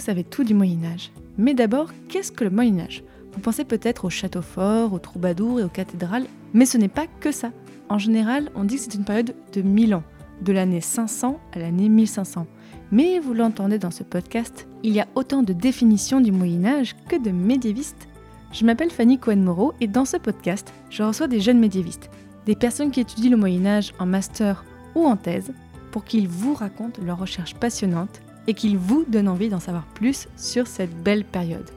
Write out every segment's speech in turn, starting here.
Vous savez tout du Moyen Âge Mais d'abord, qu'est-ce que le Moyen Âge Vous pensez peut-être aux châteaux forts, aux troubadours et aux cathédrales, mais ce n'est pas que ça. En général, on dit que c'est une période de 1000 ans, de l'année 500 à l'année 1500. Mais vous l'entendez dans ce podcast, il y a autant de définitions du Moyen Âge que de médiévistes. Je m'appelle Fanny Cohen-Moreau et dans ce podcast, je reçois des jeunes médiévistes, des personnes qui étudient le Moyen Âge en master ou en thèse, pour qu'ils vous racontent leurs recherches passionnantes et qu'ils vous donnent envie d'en savoir plus sur cette belle période.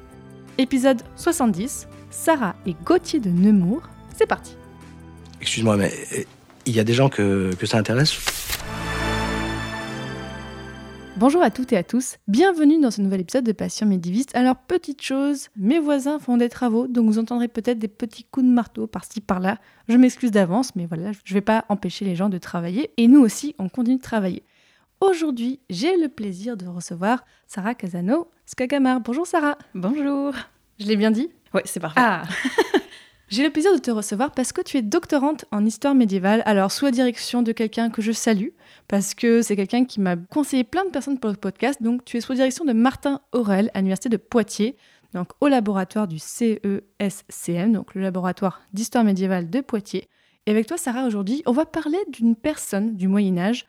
Épisode 70, Sarah et Gauthier de Nemours, c'est parti Excuse-moi, mais euh, il y a des gens que, que ça intéresse? Bonjour à toutes et à tous, bienvenue dans ce nouvel épisode de Passion médiéviste. Alors, petite chose, mes voisins font des travaux, donc vous entendrez peut-être des petits coups de marteau par-ci par-là. Je m'excuse d'avance, mais voilà, je ne vais pas empêcher les gens de travailler, et nous aussi, on continue de travailler. Aujourd'hui, j'ai le plaisir de recevoir Sarah Casano Skagamar. Bonjour Sarah. Bonjour. Je l'ai bien dit? Oui, c'est parfait. Ah J'ai le plaisir de te recevoir parce que tu es doctorante en histoire médiévale, alors sous la direction de quelqu'un que je salue, parce que c'est quelqu'un qui m'a conseillé plein de personnes pour le podcast, donc tu es sous la direction de Martin Aurel à l'Université de Poitiers, donc au laboratoire du CESCM, donc le laboratoire d'histoire médiévale de Poitiers. Et avec toi Sarah, aujourd'hui, on va parler d'une personne du Moyen Âge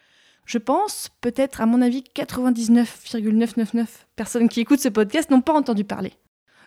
je pense, peut-être à mon avis 99,999 personnes qui écoutent ce podcast n'ont pas entendu parler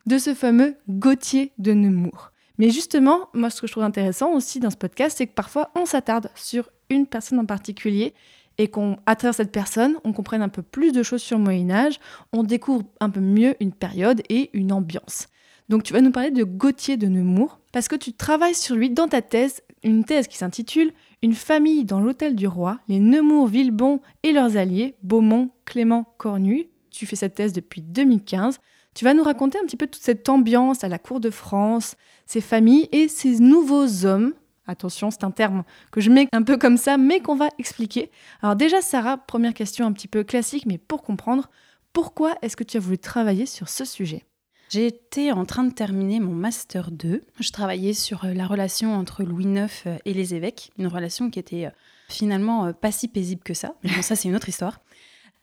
de ce fameux Gauthier de Nemours. Mais justement, moi ce que je trouve intéressant aussi dans ce podcast, c'est que parfois on s'attarde sur une personne en particulier et qu'à travers cette personne, on comprenne un peu plus de choses sur le Moyen Âge, on découvre un peu mieux une période et une ambiance. Donc tu vas nous parler de Gauthier de Nemours parce que tu travailles sur lui dans ta thèse, une thèse qui s'intitule Une famille dans l'hôtel du roi, les Nemours, Villebon et leurs alliés, Beaumont, Clément, Cornu. Tu fais cette thèse depuis 2015. Tu vas nous raconter un petit peu toute cette ambiance à la cour de France, ces familles et ces nouveaux hommes. Attention, c'est un terme que je mets un peu comme ça, mais qu'on va expliquer. Alors déjà, Sarah, première question un petit peu classique, mais pour comprendre, pourquoi est-ce que tu as voulu travailler sur ce sujet? J'étais en train de terminer mon master 2. Je travaillais sur euh, la relation entre Louis IX euh, et les évêques, une relation qui était euh, finalement pas si paisible que ça. Mais bon, ça, c'est une autre histoire.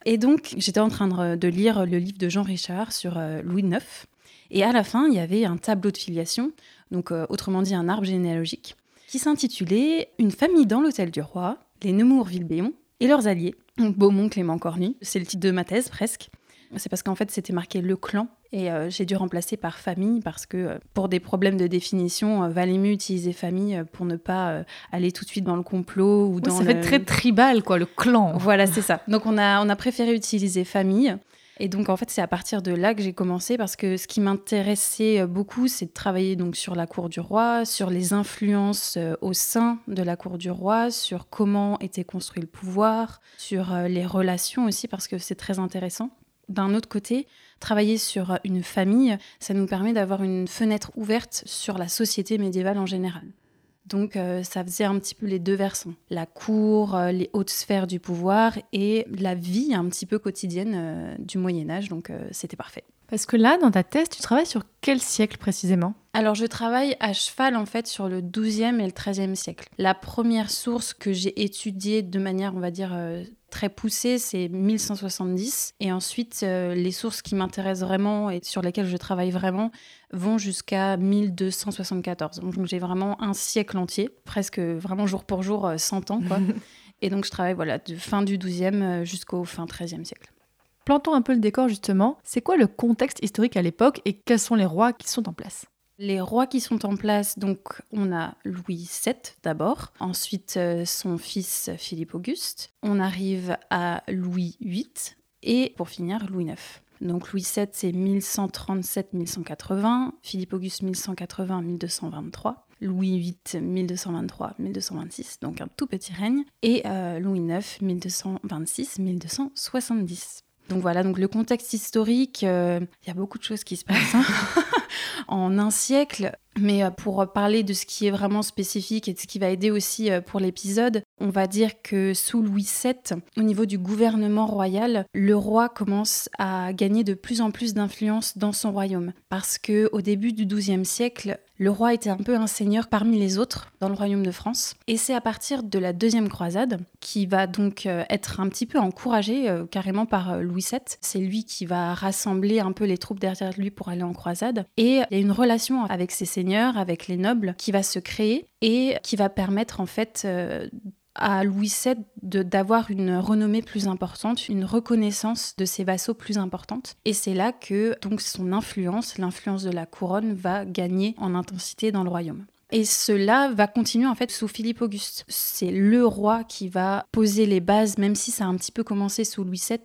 Et donc, j'étais en train de lire le livre de Jean Richard sur Louis IX. Et à la fin, il y avait un tableau de filiation, donc autrement dit un arbre généalogique, qui s'intitulait Une famille dans l'hôtel du roi, les Nemours-Villebéon et leurs alliés, donc Beaumont, Clément, Cornu. C'est le titre de ma thèse presque. C'est parce qu'en fait, c'était marqué le clan et euh, j'ai dû remplacer par famille parce que euh, pour des problèmes de définition, euh, valait mieux utiliser famille pour ne pas aller tout de suite dans le complot ou Oui, dans ça le... fait très tribal, quoi, le clan. Voilà, c'est ça. Donc on a, on a préféré utiliser famille. Et donc en fait, c'est à partir de là que j'ai commencé parce que ce qui m'intéressait beaucoup, c'est de travailler donc sur la cour du roi, sur les influences au sein de la cour du roi, sur comment était construit le pouvoir, sur les relations aussi parce que c'est très intéressant. D'un autre côté, travailler sur une famille, ça nous permet d'avoir une fenêtre ouverte sur la société médiévale en général. Donc euh, ça faisait un petit peu les deux versants, la cour, euh, les hautes sphères du pouvoir et la vie un petit peu quotidienne euh, du Moyen Âge, donc c'était parfait. Parce que là, dans ta thèse, tu travailles sur quel siècle précisément? Alors je travaille à cheval en fait sur le 12e et le 13e siècle. La première source que j'ai étudiée de manière, on va dire, très poussée, c'est 1170. Et ensuite, euh, les sources qui m'intéressent vraiment et sur lesquelles je travaille vraiment vont jusqu'à 1274. Donc j'ai vraiment un siècle entier, presque vraiment jour pour jour, euh, 100 ans quoi. et donc je travaille voilà, de fin du 12e euh, jusqu'au fin 13e siècle. Plantons un peu le décor justement. C'est quoi le contexte historique à l'époque et quels sont les rois qui sont en place? Les rois qui sont en place, donc on a Louis VII d'abord, ensuite euh, son fils Philippe Auguste, on arrive à Louis VIII et pour finir Louis IX. Donc Louis VII c'est 1137-1180, Philippe Auguste 1180-1223, Louis VIII 1223-1226, donc un tout petit règne, et euh, Louis IX 1226-1270. Donc voilà, donc le contexte historique, euh, il y a beaucoup de choses qui se passent hein. en un siècle. Mais euh, pour parler de ce qui est vraiment spécifique et de ce qui va aider aussi euh, pour l'épisode, on va dire que sous Louis VII, au niveau du gouvernement royal, le roi commence à gagner de plus en plus d'influence dans son royaume. Parce que au début du XIIe siècle, le roi était un peu un seigneur parmi les autres dans le royaume de France. Et c'est à partir de la deuxième croisade, qui va donc euh, être un petit peu encouragé carrément par Louis VII. C'est lui qui va rassembler un peu les troupes derrière lui pour aller en croisade. Il y a une relation avec ses seigneurs avec les nobles, qui va se créer et qui va permettre en fait euh, à Louis VII d'avoir une renommée plus importante, une reconnaissance de ses vassaux plus importante. Et c'est là que donc son influence, l'influence de la couronne, va gagner en intensité dans le royaume. Et cela va continuer en fait sous Philippe Auguste. C'est le roi qui va poser les bases, même si ça a un petit peu commencé sous Louis VII,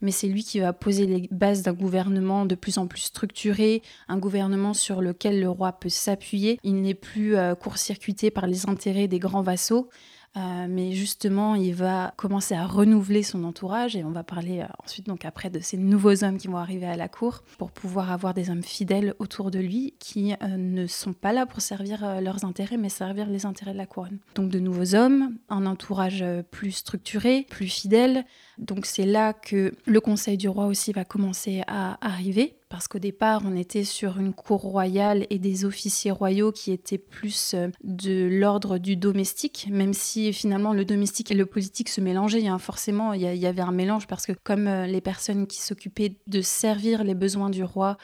mais c'est lui qui va poser les bases d'un gouvernement de plus en plus structuré, un gouvernement sur lequel le roi peut s'appuyer. Il n'est plus euh, court-circuité par les intérêts des grands vassaux, euh, mais justement, il va commencer à renouveler son entourage et on va parler euh, ensuite donc après de ces nouveaux hommes qui vont arriver à la cour pour pouvoir avoir des hommes fidèles autour de lui qui euh, ne sont pas là pour servir leurs intérêts mais servir les intérêts de la couronne. Donc de nouveaux hommes, un entourage plus structuré, plus fidèle. Donc c'est là que le conseil du roi aussi va commencer à arriver parce qu'au départ, on était sur une cour royale et des officiers royaux qui étaient plus euh, de l'ordre du domestique, même si finalement le domestique et le politique se mélangeaient. Y a forcément, il y, avait un mélange parce que comme euh, les personnes qui s'occupaient de servir les besoins du roi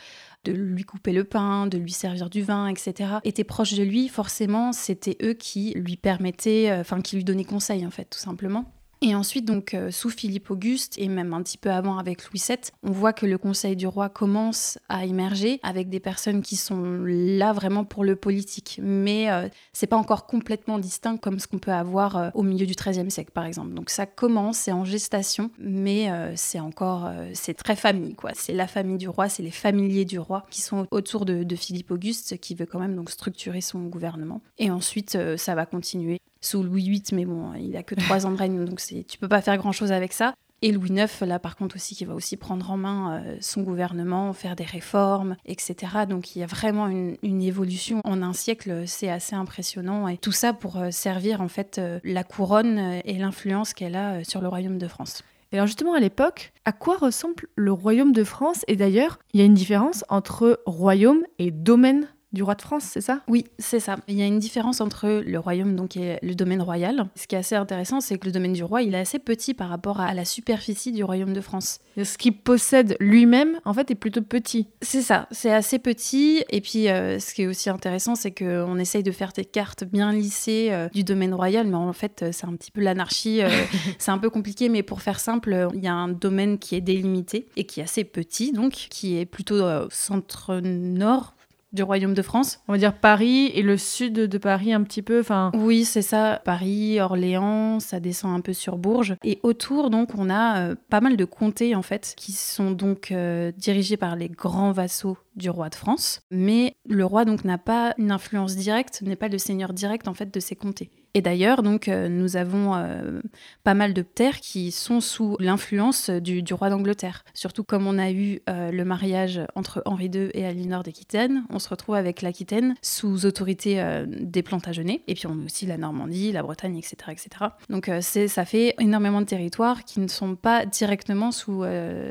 de lui couper le pain, de lui servir du vin, etc., étaient proches de lui, forcément, c'était eux qui lui permettaient, euh, enfin, qui lui donnaient conseil, en fait, tout simplement. Et ensuite, donc, euh, sous Philippe Auguste, et même un petit peu avant avec Louis VII, on voit que le Conseil du roi commence à émerger avec des personnes qui sont là vraiment pour le politique. Mais euh, c'est pas encore complètement distinct comme ce qu'on peut avoir euh, au milieu du XIIIe siècle, par exemple. Donc ça commence, c'est en gestation, mais c'est encore, c'est très famille, quoi. C'est la famille du roi, c'est les familiers du roi qui sont autour de, de Philippe Auguste, qui veut quand même donc structurer son gouvernement. Et ensuite, ça va continuer sous Louis VIII, mais bon, il a que trois ans de règne, donc tu peux pas faire grand-chose avec ça. Et Louis IX, là par contre aussi, qui va aussi prendre en main euh, son gouvernement, faire des réformes, etc. Donc il y a vraiment une, évolution en un siècle, c'est assez impressionnant. Et tout ça pour euh, servir en fait euh, la couronne et l'influence qu'elle a sur le royaume de France. Et alors justement à l'époque, à quoi ressemble le royaume de France? Et d'ailleurs, il y a une différence entre royaume et domaine du roi de France, c'est ça? Oui, c'est ça. Il y a une différence entre le royaume donc et le domaine royal. Ce qui est assez intéressant, c'est que le domaine du roi, il est assez petit par rapport à la superficie du royaume de France. ce qu'il possède lui-même, en fait, est plutôt petit. C'est ça, c'est assez petit. Et puis, euh, ce qui est aussi intéressant, c'est qu'on essaye de faire des cartes bien lissées euh, du domaine royal, mais en fait, c'est un petit peu l'anarchie. Euh, c'est un peu compliqué, mais pour faire simple, il y a un domaine qui est délimité et qui est assez petit, donc qui est plutôt centre-nord du royaume de France. On va dire Paris et le sud de Paris un petit peu. Oui, c'est ça. Paris, Orléans, ça descend un peu sur Bourges. Et autour, donc, on a euh, pas mal de comtés en fait qui sont donc euh, dirigés par les grands vassaux du roi de France. Mais le roi donc n'a pas une influence directe, n'est pas le seigneur direct en fait de ces comtés. Et d'ailleurs, donc, euh, nous avons euh, pas mal de terres qui sont sous l'influence du, roi d'Angleterre. Surtout comme on a eu euh, le mariage entre Henri II et Aliénor d'Aquitaine, on se retrouve avec l'Aquitaine sous autorité des Plantagenets. Et puis on a aussi la Normandie, la Bretagne, etc. etc. Donc ça fait énormément de territoires qui ne sont pas directement sous,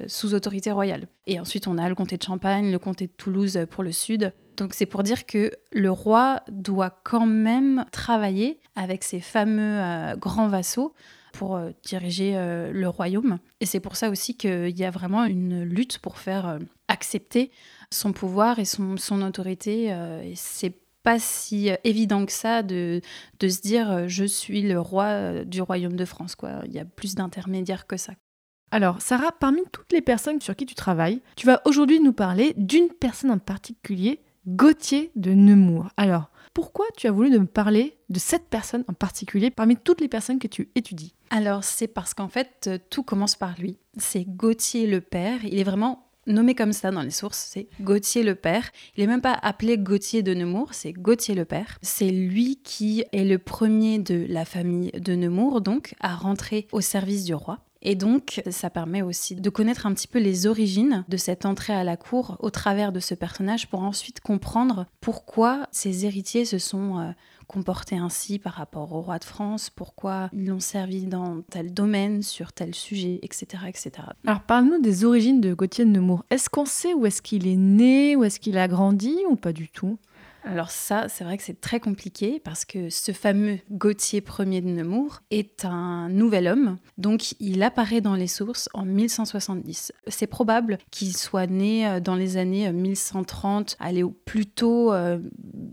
sous autorité royale. Et ensuite, on a le comté de Champagne, le comté Toulouse pour le sud, donc c'est pour dire que le roi doit quand même travailler avec ses fameux euh, grands vassaux pour euh, diriger euh, le royaume. Et c'est pour ça aussi qu'il y a vraiment une lutte pour faire accepter son pouvoir et son, autorité. et c'est pas si évident que ça de, de se dire je suis le roi du royaume de France. Il y a plus d'intermédiaires que ça. Alors, Sarah, parmi toutes les personnes sur qui tu travailles, tu vas aujourd'hui nous parler d'une personne en particulier Gauthier de Nemours. Alors, pourquoi tu as voulu me parler de cette personne en particulier parmi toutes les personnes que tu étudies? Alors, c'est parce qu'en fait, euh, tout commence par lui. C'est Gauthier le père. Il est vraiment nommé comme ça dans les sources, c'est Gauthier le père. Il n'est même pas appelé Gauthier de Nemours, c'est Gauthier le père. C'est lui qui est le premier de la famille de Nemours, donc, à rentrer au service du roi. Et donc, ça permet aussi de connaître un petit peu les origines de cette entrée à la cour au travers de ce personnage pour ensuite comprendre pourquoi ses héritiers se sont euh, comportés ainsi par rapport au roi de France, pourquoi ils l'ont servi dans tel domaine, sur tel sujet, etc. etc. Alors parle-nous des origines de Gauthier de Nemours. Est-ce qu'on sait où est-ce qu'il est né, où est-ce qu'il a grandi ou pas du tout? Alors ça, c'est vrai que c'est très compliqué parce que ce fameux Gauthier Ier de Nemours est un nouvel homme, donc il apparaît dans les sources en 1170. C'est probable qu'il soit né euh, dans les années 1130, euh, allez, plutôt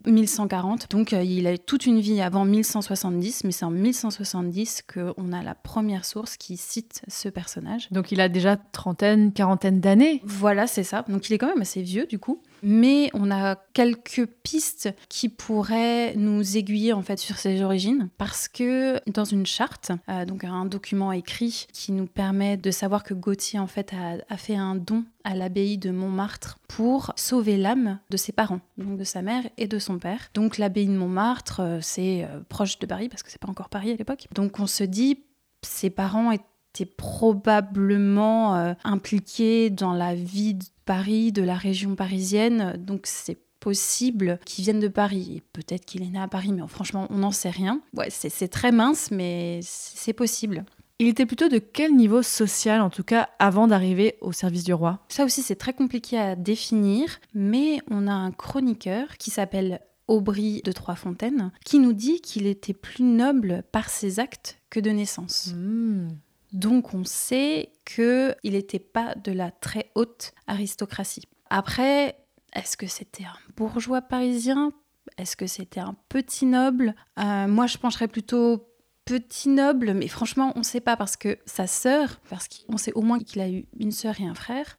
1140. Euh, donc il a toute une vie avant 1170, mais c'est en 1170 qu'on a la première source qui cite ce personnage. Donc il a déjà trentaine, quarantaine d'années Voilà, c'est ça. Donc il est quand même assez vieux du coup mais on a quelques pistes qui pourraient nous aiguiller en fait sur ses origines parce que dans une charte, euh, donc un document écrit qui nous permet de savoir que Gauthier en fait a, fait un don à l'abbaye de Montmartre pour sauver l'âme de ses parents, donc de sa mère et de son père. Donc l'abbaye de Montmartre, euh, c'est euh, proche de Paris parce que c'est pas encore Paris à l'époque. Donc on se dit ses parents étaient probablement impliqués dans la vie Paris, de la région parisienne. Donc c'est possible qu'il vienne de Paris. Et peut-être qu'il est né à Paris, mais franchement, on n'en sait rien. Ouais, c'est très mince, mais c'est possible. Il était plutôt de quel niveau social, en tout cas, avant d'arriver au service du roi? Ça aussi, c'est très compliqué à définir, mais on a un chroniqueur qui s'appelle Aubry de Trois-Fontaines, qui nous dit qu'il était plus noble par ses actes que de naissance. Mmh. Donc on sait qu'il n'était pas de la très haute aristocratie. Après, est-ce que c'était un bourgeois parisien? Est-ce que c'était un petit noble? Euh, Moi, je pencherais plutôt petit noble, mais franchement, on ne sait pas parce que sa sœur, parce qu'on sait au moins qu'il a eu une sœur et un frère,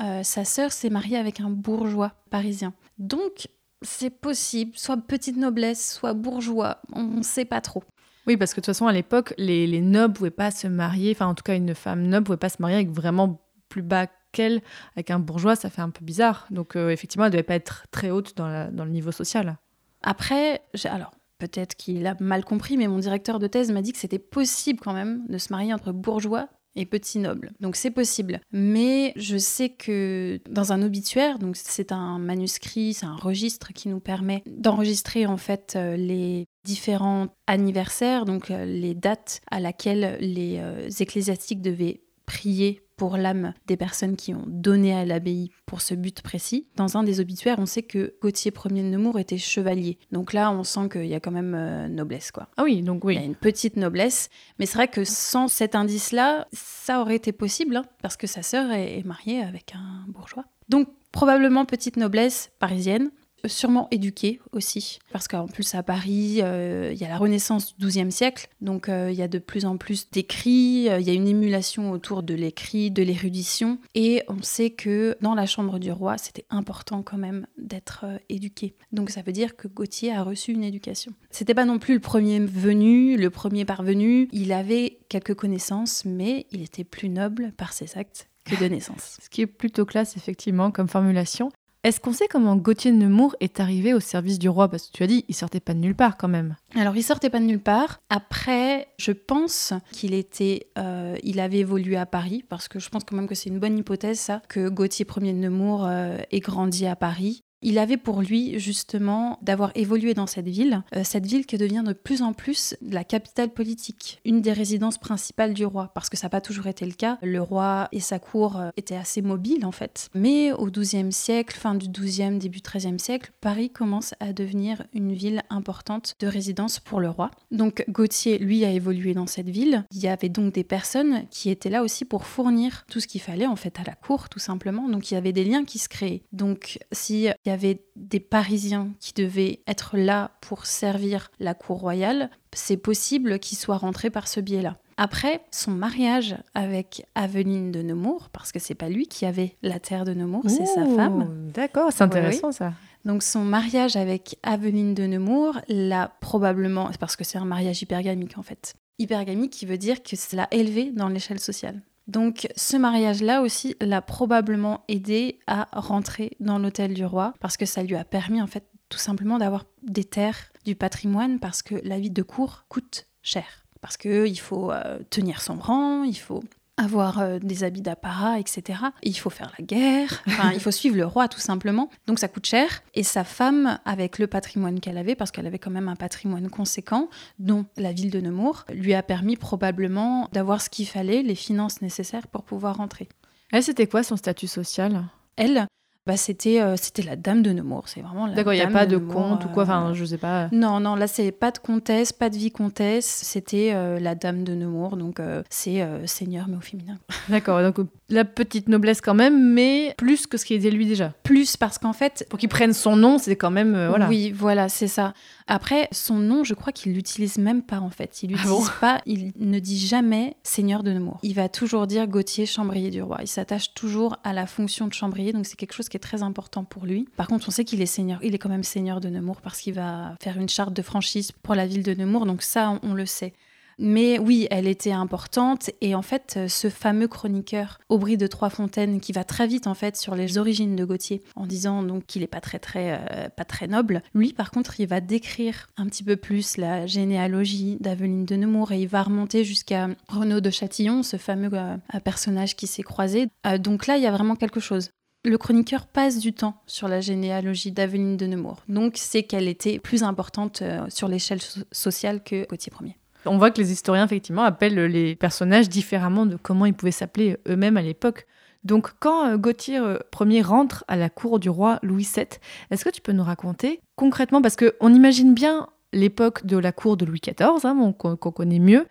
euh, sa sœur s'est mariée avec un bourgeois parisien. Donc, c'est possible, soit petite noblesse, soit bourgeois, on ne sait pas trop. Oui, parce que de toute façon, à l'époque, les, les nobles ne pouvaient pas se marier, enfin en tout cas une femme noble ne pouvait pas se marier avec vraiment plus bas qu'elle, avec un bourgeois, ça fait un peu bizarre. Donc euh, effectivement, elle ne devait pas être très haute dans, dans le niveau social. Après, alors peut-être qu'il a mal compris, mais mon directeur de thèse m'a dit que c'était possible quand même de se marier entre bourgeois et petit noble. Donc c'est possible. Mais je sais que dans un obituaire, donc c'est un manuscrit, c'est un registre qui nous permet d'enregistrer en fait euh, les différents anniversaires, donc euh, les dates à laquelle les euh, ecclésiastiques devaient prier pour l'âme des personnes qui ont donné à l'abbaye pour ce but précis. Dans un des obituaires, on sait que Gauthier Ier de Nemours était chevalier. Donc là, on sent qu'il y a quand même euh, noblesse, quoi. Ah oui, donc oui. Il y a une petite noblesse. Mais c'est vrai que sans cet indice-là, ça aurait été possible, hein, parce que sa sœur est mariée avec un bourgeois. Donc probablement petite noblesse parisienne, sûrement éduqué aussi, parce qu'en plus à Paris, euh, il y a la Renaissance du XIIe siècle, donc euh, il y a de plus en plus d'écrits, euh, il y a une émulation autour de l'écrit, de l'érudition, et on sait que dans la chambre du roi, c'était important quand même d'être éduqué. Donc ça veut dire que Gauthier a reçu une éducation. C'était pas non plus le premier venu, le premier parvenu, il avait quelques connaissances, mais il était plus noble par ses actes que de naissance. Ce qui est plutôt classe, effectivement, comme formulation. Est-ce qu'on sait comment Gauthier de Nemours est arrivé au service du roi? Parce que tu as dit, il sortait pas de nulle part quand même. Alors, il sortait pas de nulle part. Après, je pense qu'il était, euh, il avait évolué à Paris, parce que je pense quand même que c'est une bonne hypothèse, ça, que Gauthier Ier de Nemours euh, ait grandi à Paris. Il avait pour lui justement d'avoir évolué dans cette ville, euh, cette ville qui devient de plus en plus la capitale politique, une des résidences principales du roi, parce que ça n'a pas toujours été le cas. Le roi et sa cour euh, étaient assez mobiles en fait. Mais au XIIe siècle, fin du XIIe, début XIIIe siècle, Paris commence à devenir une ville importante de résidence pour le roi. Donc Gauthier, lui, a évolué dans cette ville. Il y avait donc des personnes qui étaient là aussi pour fournir tout ce qu'il fallait en fait à la cour, tout simplement. Donc il y avait des liens qui se créaient. Donc si il y avait des Parisiens qui devaient être là pour servir la cour royale, c'est possible qu'ils soient rentrés par ce biais-là. Après, son mariage avec Aveline de Nemours, parce que c'est pas lui qui avait la terre de Nemours, c'est sa femme. D'accord, c'est intéressant ça. Donc son mariage avec Aveline de Nemours l'a probablement, parce que c'est un mariage hypergamique en fait. Hypergamique qui veut dire que c'est l'a élevé dans l'échelle sociale. Donc ce mariage-là aussi l'a probablement aidé à rentrer dans l'hôtel du roi parce que ça lui a permis en fait tout simplement d'avoir des terres, du patrimoine parce que la vie de cour coûte cher. Parce qu'il faut euh, tenir son rang, il faut avoir euh, des habits d'apparat, etc. Il faut faire la guerre, enfin, il faut suivre le roi tout simplement. Donc ça coûte cher. Et sa femme, avec le patrimoine qu'elle avait, parce qu'elle avait quand même un patrimoine conséquent, dont la ville de Nemours, lui a permis probablement d'avoir ce qu'il fallait, les finances nécessaires pour pouvoir rentrer. Elle, c'était quoi son statut social? Elle, bah, c'était euh, c'était la dame de Nemours. C'est vraiment D'accord, il n'y a pas de compte ou quoi, enfin, euh, je sais pas. Non, non, là, c'est pas de comtesse, pas de vicomtesse. C'était euh, la dame de Nemours, donc euh, c'est euh, seigneur, mais au féminin. D'accord, donc la petite noblesse quand même, mais plus que ce qui était lui déjà. Plus parce qu'en fait, Pour qu'il prenne son nom, c'est quand même. euh, voilà. Oui, voilà, c'est ça. Après, son nom, je crois qu'il l'utilise même pas en fait. Il Ah l'utilise bon pas, il ne dit jamais seigneur de Nemours. Il va toujours dire Gauthier, chambrier du roi. Il s'attache toujours à la fonction de chambrier, donc c'est quelque chose qui est très important pour lui. Par contre, on sait qu'il est seigneur, il est quand même seigneur de Nemours parce qu'il va faire une charte de franchise pour la ville de Nemours, donc ça, on, on le sait. Mais oui, elle était importante et en fait, euh, ce fameux chroniqueur Aubry de Trois-Fontaines qui va très vite en fait sur les origines de Gauthier en disant donc qu'il est pas très très euh, pas très noble. Lui, par contre, il va décrire un petit peu plus la généalogie d'Aveline de Nemours et il va remonter jusqu'à Renaud de Châtillon, ce fameux euh, personnage qui s'est croisé. Donc là, il y a vraiment quelque chose. Le chroniqueur passe du temps sur la généalogie d'Aveline de Nemours. Donc c'est qu'elle était plus importante sur l'échelle so- sociale que Gauthier Ier. On voit que les historiens, effectivement, appellent les personnages différemment de comment ils pouvaient s'appeler eux-mêmes à l'époque. Donc, quand euh, Gauthier euh, Ier rentre à la cour du roi Louis VII, est-ce que tu peux nous raconter concrètement, parce qu'on imagine bien l'époque de la cour de Louis XIV, hein, qu'on connaît mieux,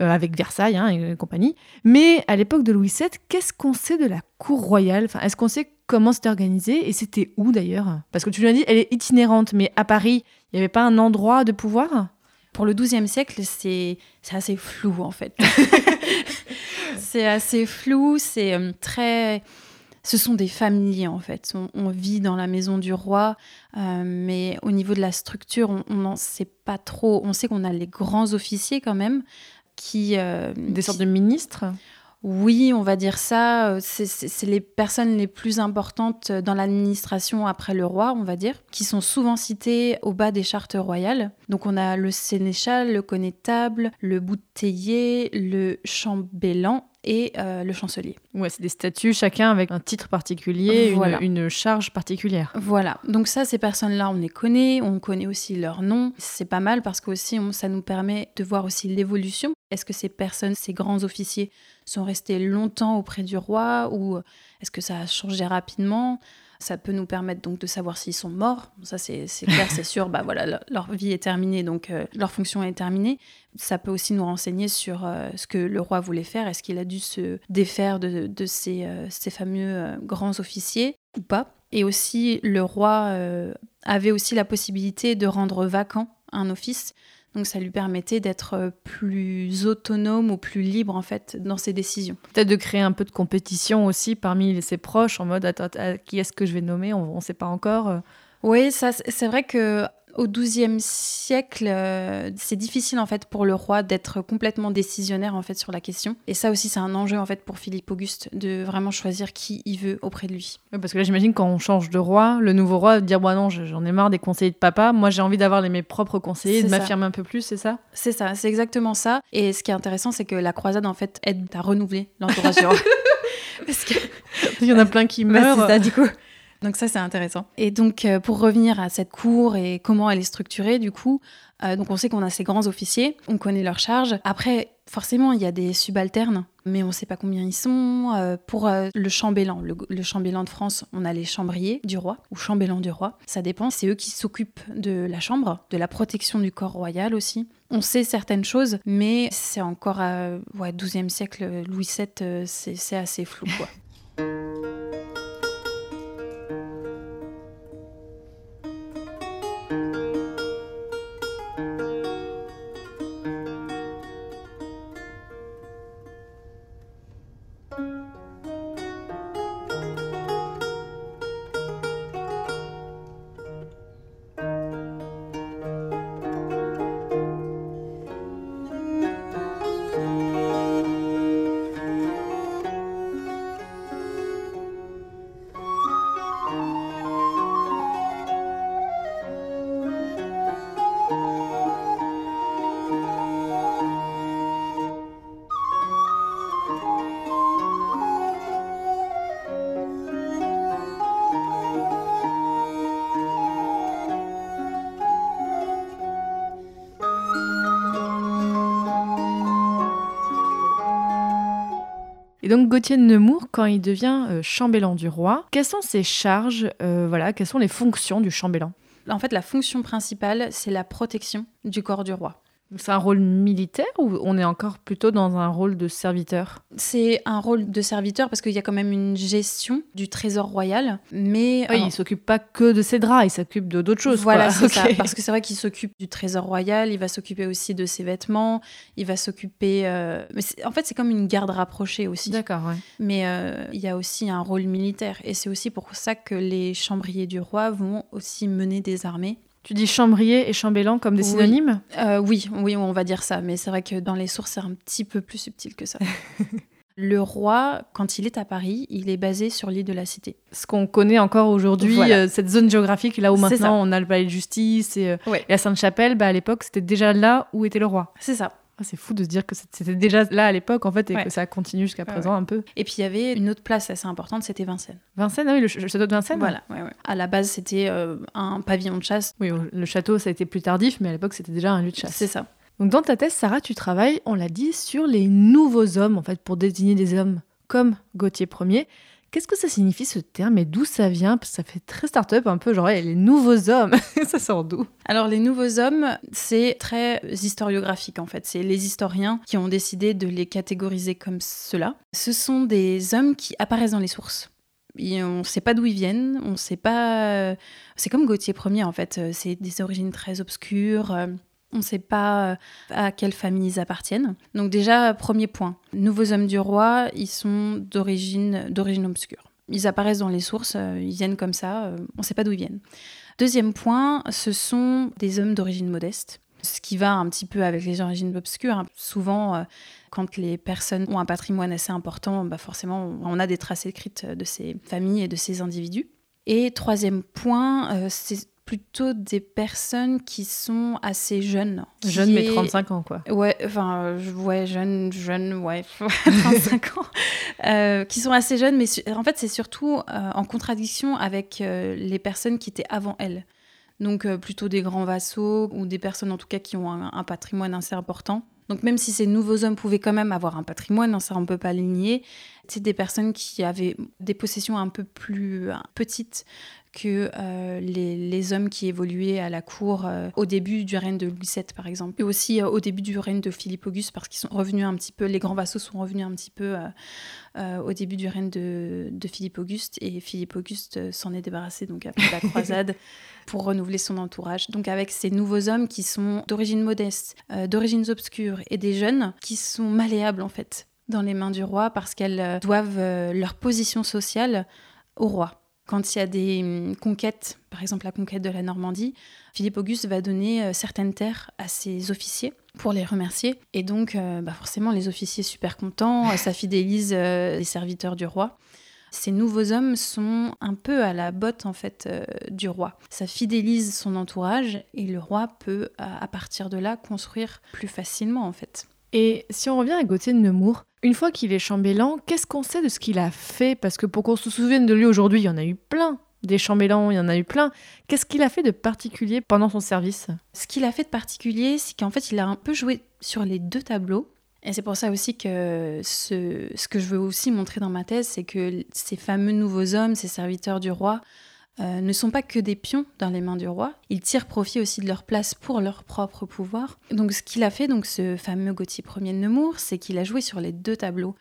euh, avec Versailles hein, et compagnie, mais à l'époque de Louis VII, qu'est-ce qu'on sait de la cour royale? Est-ce qu'on sait comment c'était organisé? Et c'était où d'ailleurs? Parce que tu l'as dit, elle est itinérante, mais à Paris, il n'y avait pas un endroit de pouvoir? Pour le XIIe siècle, c'est assez flou en fait. c'est assez flou, c'est euh, très. Ce sont des familles en fait. On, on vit dans la maison du roi, euh, mais au niveau de la structure, on n'en sait pas trop. On sait qu'on a les grands officiers quand même qui. euh, Des qui- sortes de ministres oui, on va dire ça. euh, C'est les personnes les plus importantes dans l'administration après le roi, on va dire, qui sont souvent citées au bas des chartes royales. Donc on a le sénéchal, le connétable, le bouteiller, le chambellan et euh, le chancelier. Ouais, c'est des statuts, chacun avec un titre particulier, Voilà. une, une charge particulière. Voilà, donc ça, ces personnes-là, on les connaît, on connaît aussi leur nom. C'est pas mal parce que aussi, on- ça nous permet de voir aussi l'évolution. Est-ce que ces personnes, ces grands officiers, sont restés longtemps auprès du roi ou est-ce que ça a changé rapidement? Ça peut nous permettre donc de savoir s'ils sont morts. Ça, c'est clair, c'est sûr. Bah voilà, leur- vie est terminée, donc euh, leur fonction est terminée. Ça peut aussi nous renseigner sur euh, ce que le roi voulait faire. Est-ce qu'il a dû se défaire de, euh, ces fameux grands officiers ou pas? Et aussi, le roi avait aussi la possibilité de rendre vacant un office. Donc ça lui permettait d'être euh, plus autonome ou plus libre en fait dans ses décisions. Peut-être de créer un peu de compétition aussi parmi ses proches, en mode attends, qui est-ce que je vais nommer? On ne sait pas encore. euh. Oui, ça, c'est vrai que au XIIe siècle, euh, c'est difficile en fait pour le roi d'être complètement décisionnaire en fait sur la question. Et ça aussi, c'est un enjeu en fait pour Philippe Auguste de vraiment choisir qui il veut auprès de lui. Parce que là, j'imagine quand on change de roi, le nouveau roi va dire bon non, j'en ai marre des conseillers de papa. Moi, j'ai envie d'avoir les- mes propres conseillers, de m'affirmer un peu plus, c'est ça? C'est ça, c'est exactement ça. Et ce qui est intéressant, c'est que la croisade en fait aide à renouveler l'entourage. Parce que Il y en a plein qui Bah, meurent. c'est ça, du coup. Donc ça, c'est intéressant. Et donc, euh, pour revenir à cette cour et comment elle est structurée, du coup, euh, donc on sait qu'on a ces grands officiers, on connaît leurs charges. Après, forcément, il y a des subalternes, mais on ne sait pas combien ils sont. Euh, pour le chambellan, le, chambellan de France, on a les chambriers du roi, ou chambellan du roi, ça dépend. C'est eux qui s'occupent de la chambre, de la protection du corps royal aussi. On sait certaines choses, mais c'est encore à ouais, 12e siècle, Louis VII, c'est assez flou, quoi. donc Gauthier de Nemours, quand il devient euh, chambellan du roi, quelles sont ses charges euh, Voilà, quelles sont les fonctions du chambellan? En fait, la fonction principale, c'est la protection du corps du roi. C'est un rôle militaire ou on est encore plutôt dans un rôle de serviteur? C'est un rôle de serviteur parce qu'il y a quand même une gestion du trésor royal, mais oui, il s'occupe pas que de ses draps, il s'occupe de d'autres choses. Voilà, c'est ça. Parce que c'est vrai qu'il s'occupe du trésor royal, il va s'occuper aussi de ses vêtements, il va s'occuper. Euh... Mais en fait, c'est comme une garde rapprochée aussi. D'accord. Ouais. Mais euh, il y a aussi un rôle militaire et c'est aussi pour ça que les chambriers du roi vont aussi mener des armées tu dis chambrier et chambellan comme des synonymes euh, oui. oui, on va dire ça. Mais c'est vrai que dans les sources, c'est un petit peu plus subtil que ça. Le roi, quand il est à Paris, il est basé sur l'île de la Cité. Ce qu'on connaît encore aujourd'hui, euh, cette zone géographique, là où maintenant on a le palais de justice et, euh, la Sainte-Chapelle, bah, à l'époque, c'était déjà là où était le roi. C'est ça. Ah, c'est fou de se dire que c'était déjà là à l'époque, en fait, et que ça continue jusqu'à présent un peu. Et puis il y avait une autre place assez importante, c'était Vincennes. Vincennes, ah oui, le, château de Vincennes Voilà, À la base, c'était euh, un pavillon de chasse. Oui, le château, ça a été plus tardif, mais à l'époque, c'était déjà un lieu de chasse. C'est ça. Donc dans ta thèse, Sarah, tu travailles, on l'a dit, sur les nouveaux hommes, en fait, pour désigner des hommes comme Gauthier Ier. Qu'est-ce que ça signifie ce terme et d'où ça vient? Ça fait très start-up un peu, genre les nouveaux hommes. ça sort d'où? Alors les nouveaux hommes, c'est très historiographique en fait. C'est les historiens qui ont décidé de les catégoriser comme cela. Ce sont des hommes qui apparaissent dans les sources. On ne sait pas d'où ils viennent, on sait pas. C'est comme Gauthier Ier en fait. C'est des origines très obscures. On ne sait pas euh, à quelle famille ils appartiennent. Donc déjà, premier point, nouveaux hommes du roi, ils sont d'origine obscure. Ils apparaissent dans les sources, euh, ils viennent comme ça, euh, on ne sait pas d'où ils viennent. Deuxième point, ce sont des hommes d'origine modeste, ce qui va un petit peu avec les origines obscures. Hein. Souvent, quand les personnes ont un patrimoine assez important, bah forcément, on a des traces écrites de ces familles et de ces individus. Et troisième point, c'est plutôt des personnes qui sont assez jeunes. Jeunes, mais 35 ans, quoi. Ouais, enfin, ouais, jeunes, jeunes, ouais, 35 ans. Euh, qui sont assez jeunes, mais en fait, c'est surtout euh, en contradiction avec euh, les personnes qui étaient avant elles. Donc, plutôt des grands vassaux ou des personnes, en tout cas, qui ont un, patrimoine assez important. Donc, même si ces nouveaux hommes pouvaient quand même avoir un patrimoine, hein, ça, on ne peut pas le nier, c'est des personnes qui avaient des possessions un peu plus petites que euh, les, hommes qui évoluaient à la cour euh, au début du règne de Louis VII, par exemple, et aussi euh, au début du règne de Philippe Auguste, parce qu'ils sont revenus un petit peu, les grands vassaux sont revenus un petit peu au début du règne de, Philippe Auguste, et Philippe Auguste s'en est débarrassé donc après la croisade pour renouveler son entourage. Donc avec ces nouveaux hommes qui sont d'origine modeste, d'origines obscures, et des jeunes qui sont malléables en fait dans les mains du roi parce qu'elles doivent leur position sociale au roi. Quand il y a des hum, conquêtes, par exemple la conquête de la Normandie, Philippe Auguste va donner euh, certaines terres à ses officiers pour les remercier. Et donc, euh, bah forcément, les officiers super contents, euh, ça fidélise les serviteurs du roi. Ces nouveaux hommes sont un peu à la botte en fait du roi. Ça fidélise son entourage et le roi peut à partir de là construire plus facilement en fait. Et si on revient à Gauthier de Nemours, une fois qu'il est chambellan, qu'est-ce qu'on sait de ce qu'il a fait? Parce que pour qu'on se souvienne de lui aujourd'hui, il y en a eu plein. Des chambellans, il y en a eu plein. Qu'est-ce qu'il a fait de particulier pendant son service? Ce qu'il a fait de particulier, c'est qu'en fait, il a un peu joué sur les deux tableaux. Et c'est pour ça aussi que ce, ce que je veux aussi montrer dans ma thèse, c'est que ces fameux nouveaux hommes, ces serviteurs du roi, euh, ne sont pas que des pions dans les mains du roi. Ils tirent profit aussi de leur place pour leur propre pouvoir. Donc ce qu'il a fait, donc ce fameux Gauthier Ier de Nemours, c'est qu'il a joué sur les deux tableaux.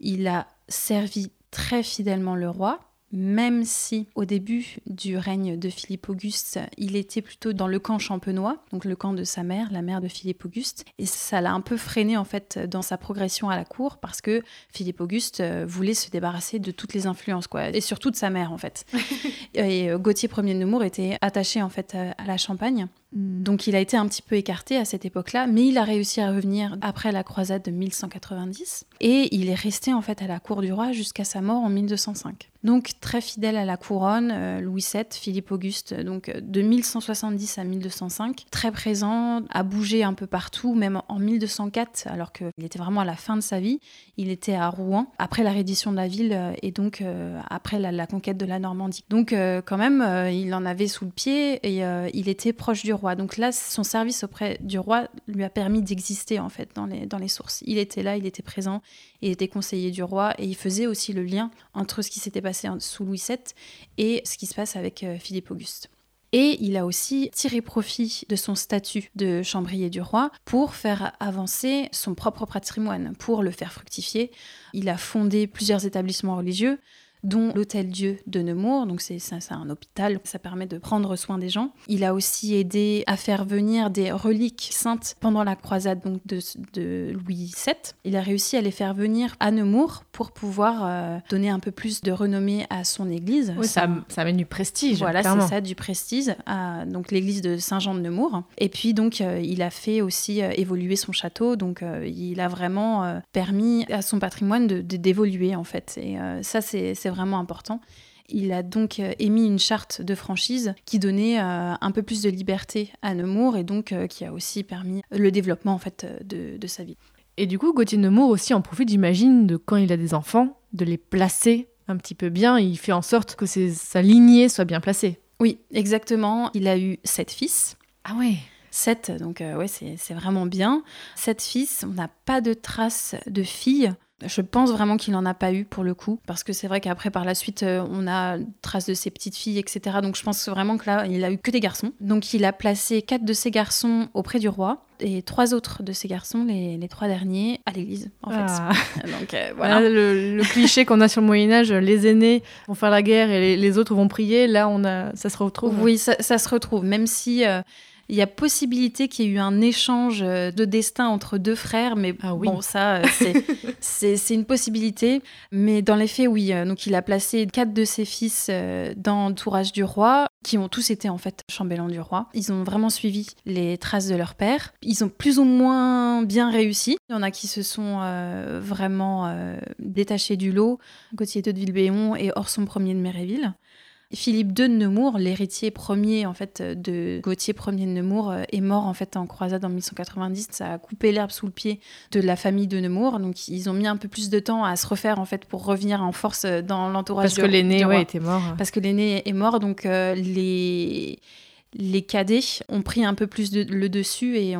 Il a servi très fidèlement le roi, même si au début du règne de Philippe Auguste, il était plutôt dans le camp champenois, donc le camp de sa mère, la mère de Philippe Auguste, et ça l'a un peu freiné en fait dans sa progression à la cour parce que Philippe Auguste euh, voulait se débarrasser de toutes les influences quoi, et surtout de sa mère en fait. et euh, Gauthier Ier de Nemours était attaché en fait à la Champagne. Donc il a été un petit peu écarté à cette époque-là, mais il a réussi à revenir après la croisade de 1190 et il est resté en fait à la cour du roi jusqu'à sa mort en 1205. Donc très fidèle à la couronne, euh, Louis VII, Philippe Auguste, donc euh, de 1170 à 1205, très présent, a bougé un peu partout, même en 1204, alors qu'il était vraiment à la fin de sa vie, il était à Rouen après la reddition de la ville euh, et donc après la, la, conquête de la Normandie. Donc quand même, il en avait sous le pied et il était proche du Donc là, son service auprès du roi lui a permis d'exister en fait dans les, dans les sources. Il était là, il était présent, il était conseiller du roi et il faisait aussi le lien entre ce qui s'était passé sous Louis VII et ce qui se passe avec euh, Philippe Auguste. Et il a aussi tiré profit de son statut de chambrier du roi pour faire avancer son propre patrimoine, pour le faire fructifier. Il a fondé plusieurs établissements religieux, dont l'Hôtel Dieu de Nemours. Donc c'est un hôpital, ça permet de prendre soin des gens. Il a aussi aidé à faire venir des reliques saintes pendant la croisade donc, de, Louis VII. Il a réussi à les faire venir à Nemours pour pouvoir euh, donner un peu plus de renommée à son église. Oui, ça, ça amène du prestige. Voilà, c'est ça, du prestige. À, donc l'église de Saint-Jean de Nemours. Et puis donc euh, il a fait aussi euh, évoluer son château. Donc il a vraiment permis à son patrimoine de d'évoluer en fait. Et ça c'est vraiment important. Il a donc euh, émis une charte de franchise qui donnait euh, un peu plus de liberté à Nemours et donc euh, qui a aussi permis le développement en fait de, sa vie. Et du coup, Gauthier Nemours aussi en profite, j'imagine, de quand il a des enfants, de les placer un petit peu bien. Il fait en sorte que sa lignée soit bien placée. Oui, exactement. Il a eu sept fils. Ah ouais Sept, donc ouais, c'est vraiment bien. Sept fils, on n'a pas de traces de filles. Je pense vraiment qu'il n'en a pas eu pour le coup, parce que c'est vrai qu'après, par la suite, euh, on a trace de ses petites filles, etc. Donc je pense vraiment que là, il a eu que des garçons. Donc il a placé quatre de ses garçons auprès du roi et trois autres de ses garçons, les, trois derniers, à l'église, en fait. Ah. Donc euh, voilà. le, cliché qu'on a sur le Moyen-Âge, les aînés vont faire la guerre et les, autres vont prier, là, on a, ça se retrouve. Oui, ça, se retrouve, même si. Euh, il y a possibilité qu'il y ait eu un échange euh, de destin entre deux frères, mais ah bon, ça, euh, c'est une possibilité. Mais dans les faits, oui. Euh, donc, il a placé quatre de ses fils dans l'entourage du roi, qui ont tous été en fait chambellans du roi. Ils ont vraiment suivi les traces de leur père. Ils ont plus ou moins bien réussi. Il y en a qui se sont vraiment détachés du lot. Gauthier de Villebéon et Orson Ier de Méréville. Philippe II de Nemours, l'héritier premier en fait de Gauthier Ier de Nemours, euh, est mort en fait en croisade en 1190. Ça a coupé l'herbe sous le pied de la famille de Nemours. Donc ils ont mis un peu plus de temps à se refaire en fait pour revenir en force euh, dans l'entourage. Parce que l'aîné était mort. Parce que l'aîné est mort, donc euh, les les cadets ont pris un peu plus le dessus et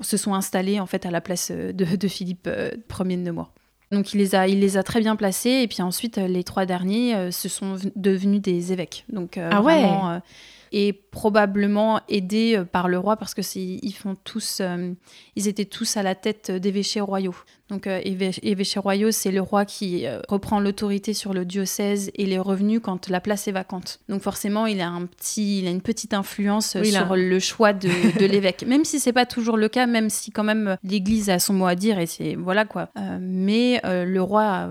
se sont installés en fait à la place de, de Philippe Ier de Nemours. Donc il les a, il les a très bien placés. Et puis ensuite, les trois derniers euh, se sont devenus des évêques. Donc euh, ah ouais. Euh, et probablement aidés par le roi parce que ils font tous, ils étaient tous à la tête d'évêchés royaux. Donc euh, évêché royaux, c'est le roi qui euh, reprend l'autorité sur le diocèse et les revenus quand la place est vacante. Donc forcément, il a un petit, il a une petite influence euh, sur le choix de, l'évêque. Même si c'est pas toujours le cas, même si quand même l'Église a son mot à dire et c'est voilà quoi. mais le roi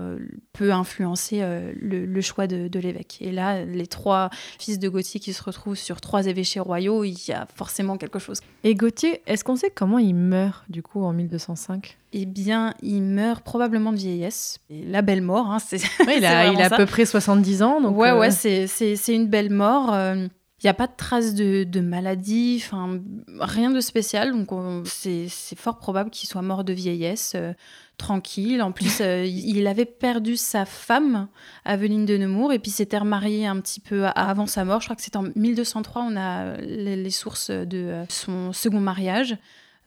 peut influencer le, choix de, de l'évêque. Et là, les trois fils de Gauthier qui se retrouvent sur trois évêchés royaux, il y a forcément quelque chose. Et Gauthier, est-ce qu'on sait comment il meurt du coup en 1205 eh bien, il meurt probablement de vieillesse. la belle mort, hein, c'est. il a, il a à peu près 70 ans. Donc ouais, ouais, euh, c'est une belle mort. Euh, il n'y a pas de traces de, de maladie, rien de spécial. Donc, c'est fort probable qu'il soit mort de vieillesse, euh, tranquille. En plus, il avait perdu sa femme, Aveline de Nemours, et puis s'était remarié un petit peu avant sa mort. Je crois que c'est en 1203, on a les sources de son second mariage.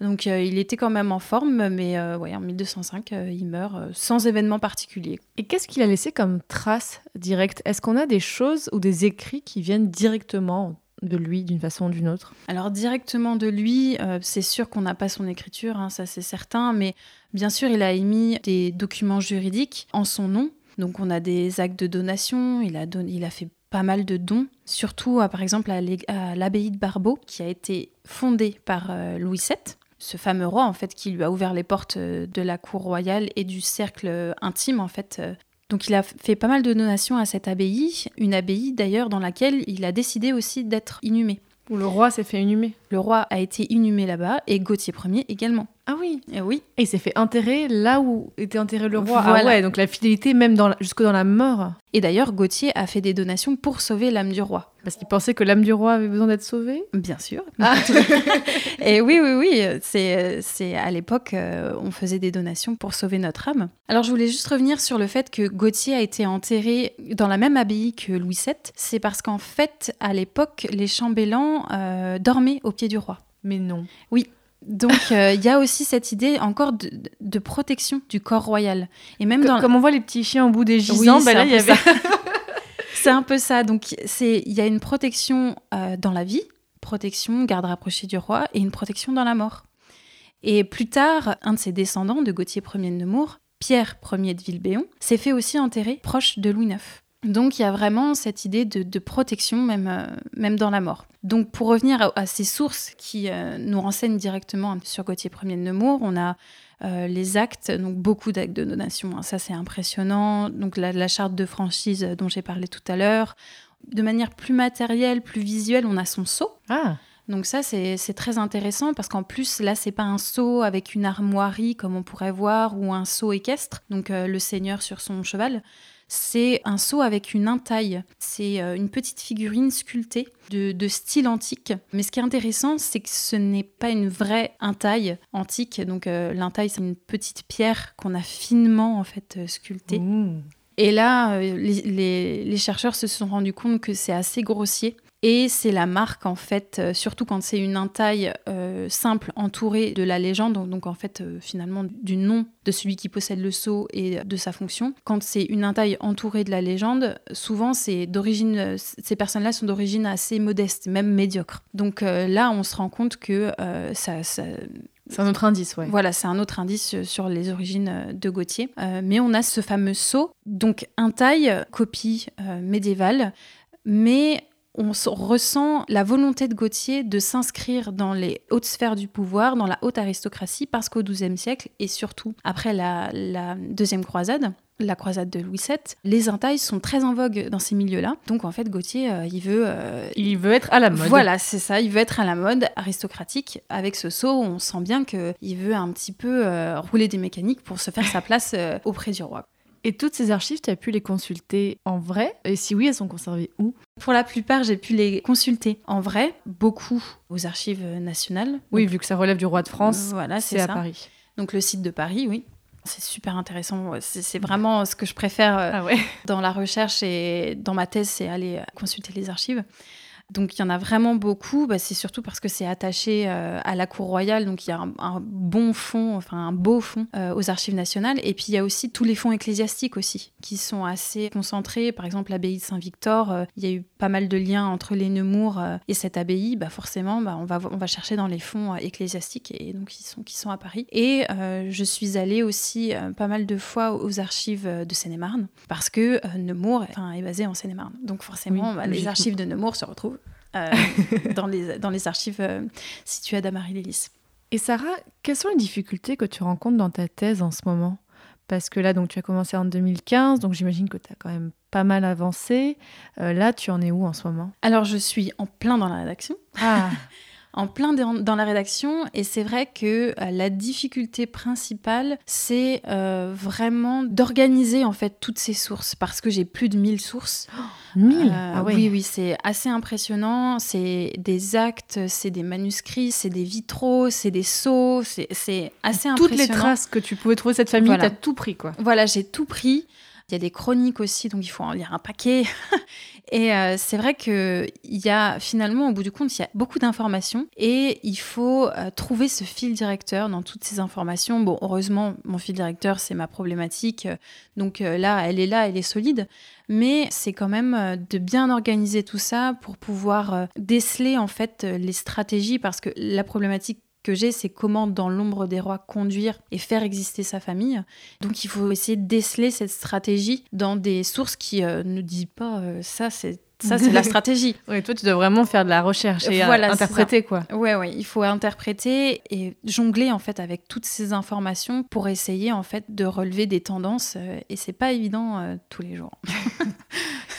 Donc euh, il était quand même en forme, mais euh, en 1205, euh, il meurt sans événement particulier. Et qu'est-ce qu'il a laissé comme trace directe? Est-ce qu'on a des choses ou des écrits qui viennent directement de lui d'une façon ou d'une autre Alors directement de lui, c'est sûr qu'on n'a pas son écriture, hein, ça c'est certain, mais bien sûr il a émis des documents juridiques en son nom. Donc on a des actes de donation, il a, il a fait pas mal de dons, surtout par exemple à l'abbaye de Barbeau, qui a été fondée par Louis VII ce fameux roi en fait qui lui a ouvert les portes euh, de la cour royale et du cercle euh, intime en fait. Donc il a fait pas mal de donations à cette abbaye, une abbaye d'ailleurs dans laquelle il a décidé aussi d'être inhumé. Où le roi s'est fait inhumer. Le roi a été inhumé là-bas et Gauthier Ier également. Ah oui. Et oui, Et il s'est fait enterrer là où était enterré le roi. Voilà. Ah ouais, donc la fidélité même dans la- jusque dans la mort. et d'ailleurs Gauthier a fait des donations pour sauver l'âme du roi. Parce qu'il pensait que l'âme du roi avait besoin d'être sauvée? Bien sûr. Ah. Et oui, oui, oui, c'est, c'est à l'époque, euh, on faisait des donations pour sauver notre âme. Alors, je voulais juste revenir sur le fait que Gauthier a été enterré dans la même abbaye que Louis VII. C'est parce qu'en fait, à l'époque, les chambellans euh, dormaient au pied du roi. Mais non. Donc, euh, il y a aussi cette idée encore de, de protection du corps royal. Et même dans, Comme on voit les petits chiens au bout des Oui, gisants, bah là il y avait. C'est un peu ça. Donc, c'est il y a une protection euh, dans la vie, protection, garde rapprochée du roi, et une protection dans la mort. Et plus tard, un de ses descendants, de Gauthier Ier de Nemours, Pierre Ier de Vilbéon, s'est fait aussi enterrer proche de Louis IX. Donc il y a vraiment cette idée de, de protection, même, euh, même dans la mort. Donc pour revenir à, à ces sources qui euh, nous renseignent directement sur Gauthier Ier de Nemours, on a euh, les actes, donc beaucoup d'actes de donation, hein, ça c'est impressionnant. Donc la, la charte de franchise dont j'ai parlé tout à l'heure. De manière plus matérielle, plus visuelle, on a son sceau. Ah. Donc ça, c'est très intéressant parce qu'en plus, là, c'est pas un seau avec une armoirie comme on pourrait voir ou un seau équestre, donc euh, le seigneur sur son cheval. C'est un seau avec une intaille. C'est euh, une petite figurine sculptée de, de style antique. Mais ce qui est intéressant, c'est que ce n'est pas une vraie intaille antique. Donc euh, l'intaille, c'est une petite pierre qu'on a finement en fait euh, sculptée. Mmh. Et là, les, les- les chercheurs se sont rendus compte que c'est assez grossier. Et c'est la marque, en fait, euh, surtout quand c'est une intaille euh, simple entourée de la légende, donc, donc en fait, euh, finalement, du nom de celui qui possède le sceau et de sa fonction. Quand c'est une intaille entourée de la légende, souvent, c'est d'origine, ces personnes-là sont d'origine assez modeste, même médiocre. Donc euh, là, on se rend compte que ça- ça, C'est un autre indice, ouais. voilà, c'est un autre indice sur les origines de Gauthier. Euh, mais on a ce fameux sceau, donc un taille, copie euh, médiévale, mais on ressent la volonté de Gauthier de s'inscrire dans les hautes sphères du pouvoir, dans la haute aristocratie, parce qu'au XIIe siècle, et surtout après la, la deuxième croisade, la croisade de Louis VII, les intailles sont très en vogue dans ces milieux-là. Donc en fait, Gauthier, euh, il veut... euh, Il veut être à la mode. voilà, c'est ça. Il veut être à la mode aristocratique. Avec ce saut, on sent bien qu'il veut un petit peu euh, rouler des mécaniques pour se faire sa place auprès du roi. Et toutes ces archives, tu as pu les consulter en vrai Et si oui, elles sont conservées où Pour la plupart, j'ai pu les consulter en vrai, beaucoup aux archives nationales. Oui, Donc, vu que ça relève du roi de France, voilà, c'est à. Paris. Donc le site de Paris, oui. C'est super intéressant. C'est vraiment ce que je préfère euh, Ah ouais dans la recherche et dans ma thèse, c'est aller consulter les archives. Donc il y en a vraiment beaucoup, bah, c'est surtout parce que c'est attaché euh, à la cour royale, donc il y a un, un bon fond, enfin un beau fond euh, aux archives nationales. Et puis il y a aussi tous les fonds ecclésiastiques aussi, qui sont assez concentrés. Par exemple l'abbaye de Saint-Victor, euh, il y a eu pas mal de liens entre les Nemours et cette abbaye. Bah, forcément, bah, on, va, on va chercher dans les fonds ecclésiastiques et donc qui sont, qui sont à Paris. Et je suis allée aussi pas mal de fois aux archives de Seine-et-Marne, parce que Nemours est basé en Seine-et-Marne. Donc forcément, Oui, bah, les archives de Nemours se retrouvent dans, les, dans les archives euh, situées à Damary-les-Lys. Et Sarah, quelles sont les difficultés que tu rencontres dans ta thèse en ce moment? Parce que là, donc, tu as commencé en 2015, donc j'imagine que tu as quand même pas mal avancé. Euh, là, tu en es où en ce moment? Alors je suis en plein dans la rédaction. Ah, en plein dans la rédaction et c'est vrai que euh, la difficulté principale c'est euh, vraiment d'organiser en fait toutes ces sources parce que j'ai plus de 1000 sources 1000 Euh, Ah ouais. Oui, oui, c'est assez impressionnant. C'est des actes, c'est des manuscrits, c'est des vitraux, c'est des sceaux, c'est assez Toutes impressionnant. les traces que tu pouvais trouver cette famille, Voilà. tu as tout pris, quoi. Voilà, j'ai tout pris. Il y a des chroniques aussi, donc il faut en lire un paquet. et euh, c'est vrai que il y a finalement, au bout du compte, il y a beaucoup d'informations et il faut euh, trouver ce fil directeur dans toutes ces informations. Bon, heureusement, mon fil directeur, c'est ma problématique. Donc euh, là, elle est là, elle est solide. Mais c'est quand même de bien organiser tout ça pour pouvoir déceler en fait les stratégies parce que la problématique que j'ai, c'est comment dans l'ombre des rois conduire et faire exister sa famille. Donc il faut essayer de déceler cette stratégie dans des sources qui euh, ne disent pas euh, ça, c'est ça, c'est la stratégie. Oui, toi, tu dois vraiment faire de la recherche et euh, Voilà, interpréter, quoi. Ouais, ouais, il faut interpréter et jongler en fait avec toutes ces informations pour essayer en fait de relever des tendances euh, et c'est pas évident euh, tous les jours.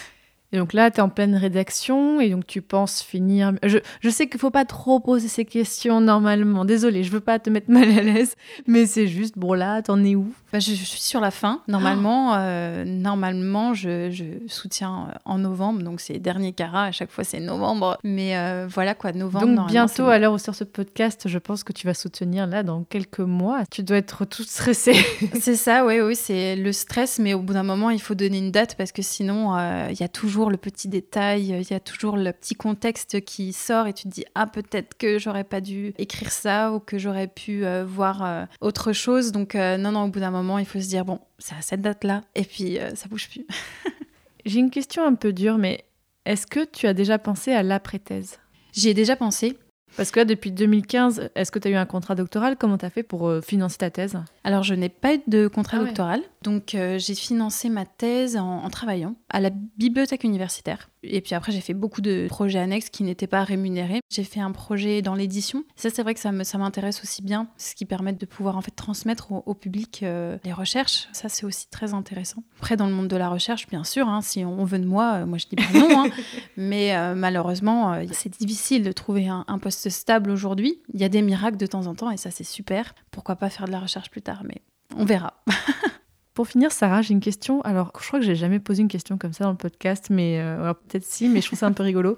Et donc là, tu es en pleine rédaction et donc tu penses finir. Je, je sais qu'il faut pas trop poser ces questions normalement. Désolée, je veux pas te mettre mal à l'aise, mais c'est juste, bon là, t'en es où? Bah, je, je suis sur la fin. Normalement, euh, normalement je, je soutiens euh, en novembre, donc c'est dernier carat. À chaque fois, c'est novembre. Mais euh, voilà quoi, novembre. Donc bientôt, à l'heure où sort ce podcast, je pense que tu vas soutenir là dans quelques mois. Tu dois être toute stressée. C'est ça, oui, oui, c'est le stress, mais au bout d'un moment, il faut donner une date parce que sinon, euh, il y a toujours le petit détail, il y a toujours le petit contexte qui sort et tu te dis ah peut-être que j'aurais pas dû écrire ça ou que j'aurais pu euh, voir euh, autre chose. Donc euh, non, non, au bout d'un moment, il faut se dire bon, c'est à cette date-là et puis ça bouge plus. J'ai une question un peu dure, mais est-ce que tu as déjà pensé à l'après-thèse J'y ai déjà pensé. Parce que là, depuis 2015, est-ce que tu as eu un contrat doctoral? Comment tu as fait pour euh, financer ta thèse? Alors, je n'ai pas eu de contrat Ah ouais. doctoral, donc euh, j'ai financé ma thèse en, en travaillant à la bibliothèque universitaire. Et puis après, j'ai fait beaucoup de projets annexes qui n'étaient pas rémunérés. J'ai fait un projet dans l'édition. Ça, c'est vrai que ça me- ça m'intéresse aussi bien, ce qui permet de pouvoir en fait transmettre au, au public euh, les recherches. Ça, c'est aussi très intéressant. Après, dans le monde de la recherche, bien sûr, hein, si on veut de moi, euh, moi je dis pas non. hein. Mais euh, malheureusement, c'est difficile de trouver un, un poste stable aujourd'hui. Il y a des miracles de temps en temps et ça, c'est super. Pourquoi pas faire de la recherche plus tard Mais on verra. Pour finir, Sarah, j'ai une question. Alors, je crois que j'ai jamais posé une question comme ça dans le podcast, mais euh, alors peut-être si, mais je trouve ça un peu rigolo.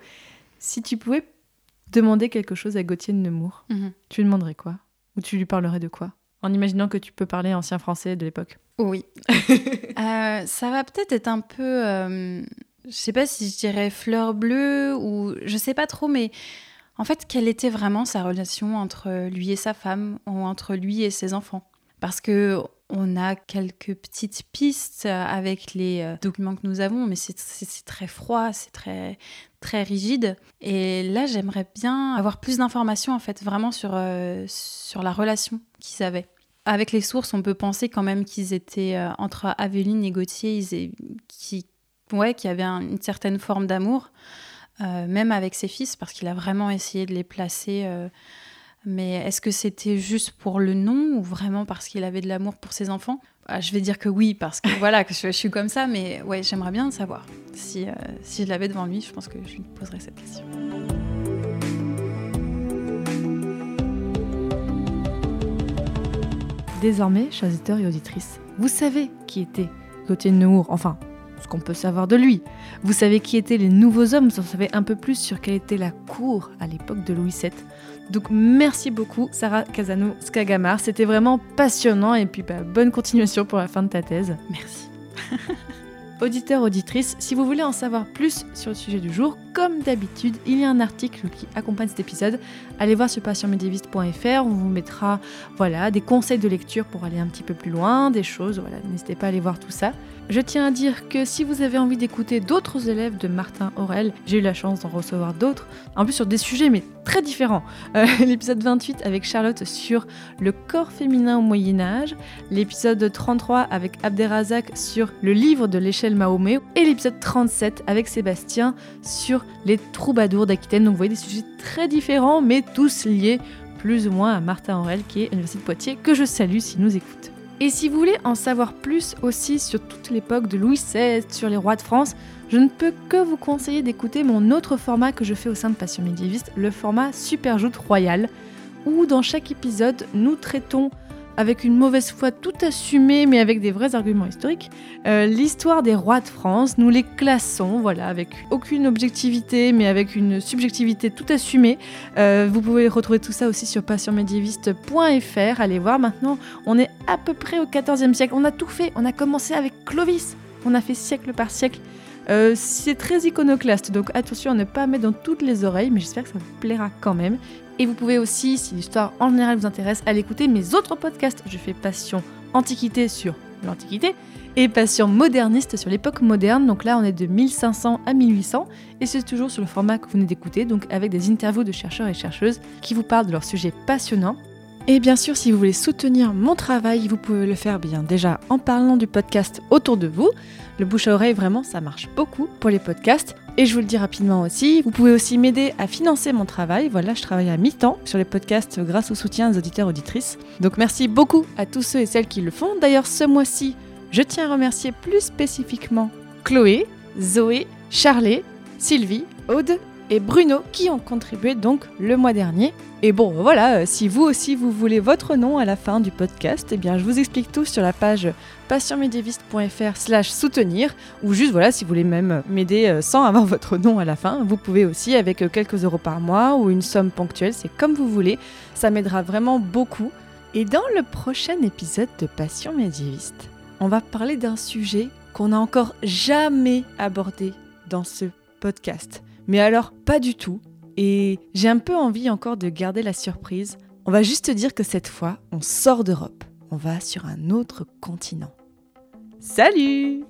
Si tu pouvais demander quelque chose à Gauthier de Nemours, tu lui demanderais quoi? Ou tu lui parlerais de quoi? En imaginant que tu peux parler ancien français de l'époque. Oui. Euh, ça va peut-être être un peu. euh, je sais pas si je dirais fleur bleue ou. Je sais pas trop, mais en fait, quelle était vraiment sa relation entre lui et sa femme ou entre lui et ses enfants? Parce que. On a quelques petites pistes avec les euh, documents que nous avons, mais c'est très froid, c'est très, très rigide. Et là, j'aimerais bien avoir plus d'informations, en fait, vraiment sur, euh, sur la relation qu'ils avaient. Avec les sources, on peut penser quand même qu'ils étaient euh, entre Aveline et Gauthier, ils qui, ouais, qui avaient un- une certaine forme d'amour, même avec ses fils, parce qu'il a vraiment essayé de les placer. Mais est-ce que c'était juste pour le nom ou vraiment parce qu'il avait de l'amour pour ses enfants? Ah, Je vais dire que oui, parce que voilà, que je, suis comme ça, mais j'aimerais bien savoir. Si, euh, si je l'avais devant lui, je pense que je lui poserais cette question. Désormais, chers auditeurs et auditrices, vous savez qui était Gauthier Nemours, enfin, ce qu'on peut savoir de lui. Vous savez qui étaient les nouveaux hommes, vous en savez un peu plus sur quelle était la cour à l'époque de Louis VII. Donc merci beaucoup Sarah Casano Skagamar, c'était vraiment passionnant et puis bah, bonne continuation pour la fin de ta thèse. Merci. Auditeurs, auditrices, si vous voulez en savoir plus sur le sujet du jour, comme d'habitude, il y a un article qui accompagne cet épisode. Allez voir sur passionmédiéviste.fr, on vous mettra voilà, des conseils de lecture pour aller un petit peu plus loin, des choses, voilà, n'hésitez pas à aller voir tout ça. Je tiens à dire que si vous avez envie d'écouter d'autres élèves de Martin Aurel, j'ai eu la chance d'en recevoir d'autres, en plus sur des sujets mais très différents. Euh, L'épisode 28 avec Charlotte sur le corps féminin au Moyen Âge, l'épisode 33 avec Abderrazak sur le livre de l'échelle Mahomet et l'épisode 37 avec Sébastien sur les troubadours d'Aquitaine. Donc vous voyez des sujets très différents mais tous liés plus ou moins à Martin Aurel qui est à l'Université de Poitiers que je salue s'il nous écoute. Et si vous voulez en savoir plus aussi sur toute l'époque de Louis XVI, sur les rois de France, je ne peux que vous conseiller d'écouter mon autre format que je fais au sein de Passion Médiéviste, le format Superjoute Royal, où dans chaque épisode, nous traitons avec une mauvaise foi tout assumée, mais avec des vrais arguments historiques, euh, l'histoire des rois de France. Nous les classons, voilà, avec aucune objectivité, mais avec une subjectivité tout assumée. Euh, vous pouvez retrouver tout ça aussi sur passionmédiéviste.fr. Allez voir, maintenant, on est à peu près au XIVe siècle. On a tout fait. On a commencé avec Clovis. On a fait siècle par siècle. Euh, c'est très iconoclaste, donc attention à ne pas mettre dans toutes les oreilles, mais j'espère que ça vous plaira quand même. Et vous pouvez aussi, si l'histoire en général vous intéresse, aller écouter mes autres podcasts. Je fais Passion Antiquité sur l'Antiquité et Passion Moderniste sur l'époque moderne. Donc là, on est de 1500 à 1800 et c'est toujours sur le format que vous venez d'écouter, donc avec des interviews de chercheurs et chercheuses qui vous parlent de leurs sujets passionnants. Et bien sûr, si vous voulez soutenir mon travail, vous pouvez le faire bien déjà en parlant du podcast autour de vous. Le bouche à oreille, vraiment, ça marche beaucoup pour les podcasts. Et je vous le dis rapidement aussi, vous pouvez aussi m'aider à financer mon travail. Voilà, je travaille à mi-temps sur les podcasts grâce au soutien des auditeurs auditrices. Donc merci beaucoup à tous ceux et celles qui le font. D'ailleurs, ce mois-ci, je tiens à remercier plus spécifiquement Chloé, Zoé, Charlet, Sylvie, Aude et Bruno qui ont contribué donc le mois dernier. Et bon, voilà, euh, si vous aussi vous voulez votre nom à la fin du podcast, eh bien je vous explique tout sur la page passionmédiéviste.fr slash soutenir, ou juste voilà, si vous voulez même m'aider euh, sans avoir votre nom à la fin, vous pouvez aussi avec euh, quelques euros par mois ou une somme ponctuelle, c'est comme vous voulez, ça m'aidera vraiment beaucoup. Et dans le prochain épisode de Passion médiéviste, on va parler d'un sujet qu'on n'a encore jamais abordé dans ce podcast. Mais alors, pas du tout. Et j'ai un peu envie encore de garder la surprise. On va juste dire que cette fois, on sort d'Europe. On va sur un autre continent. Salut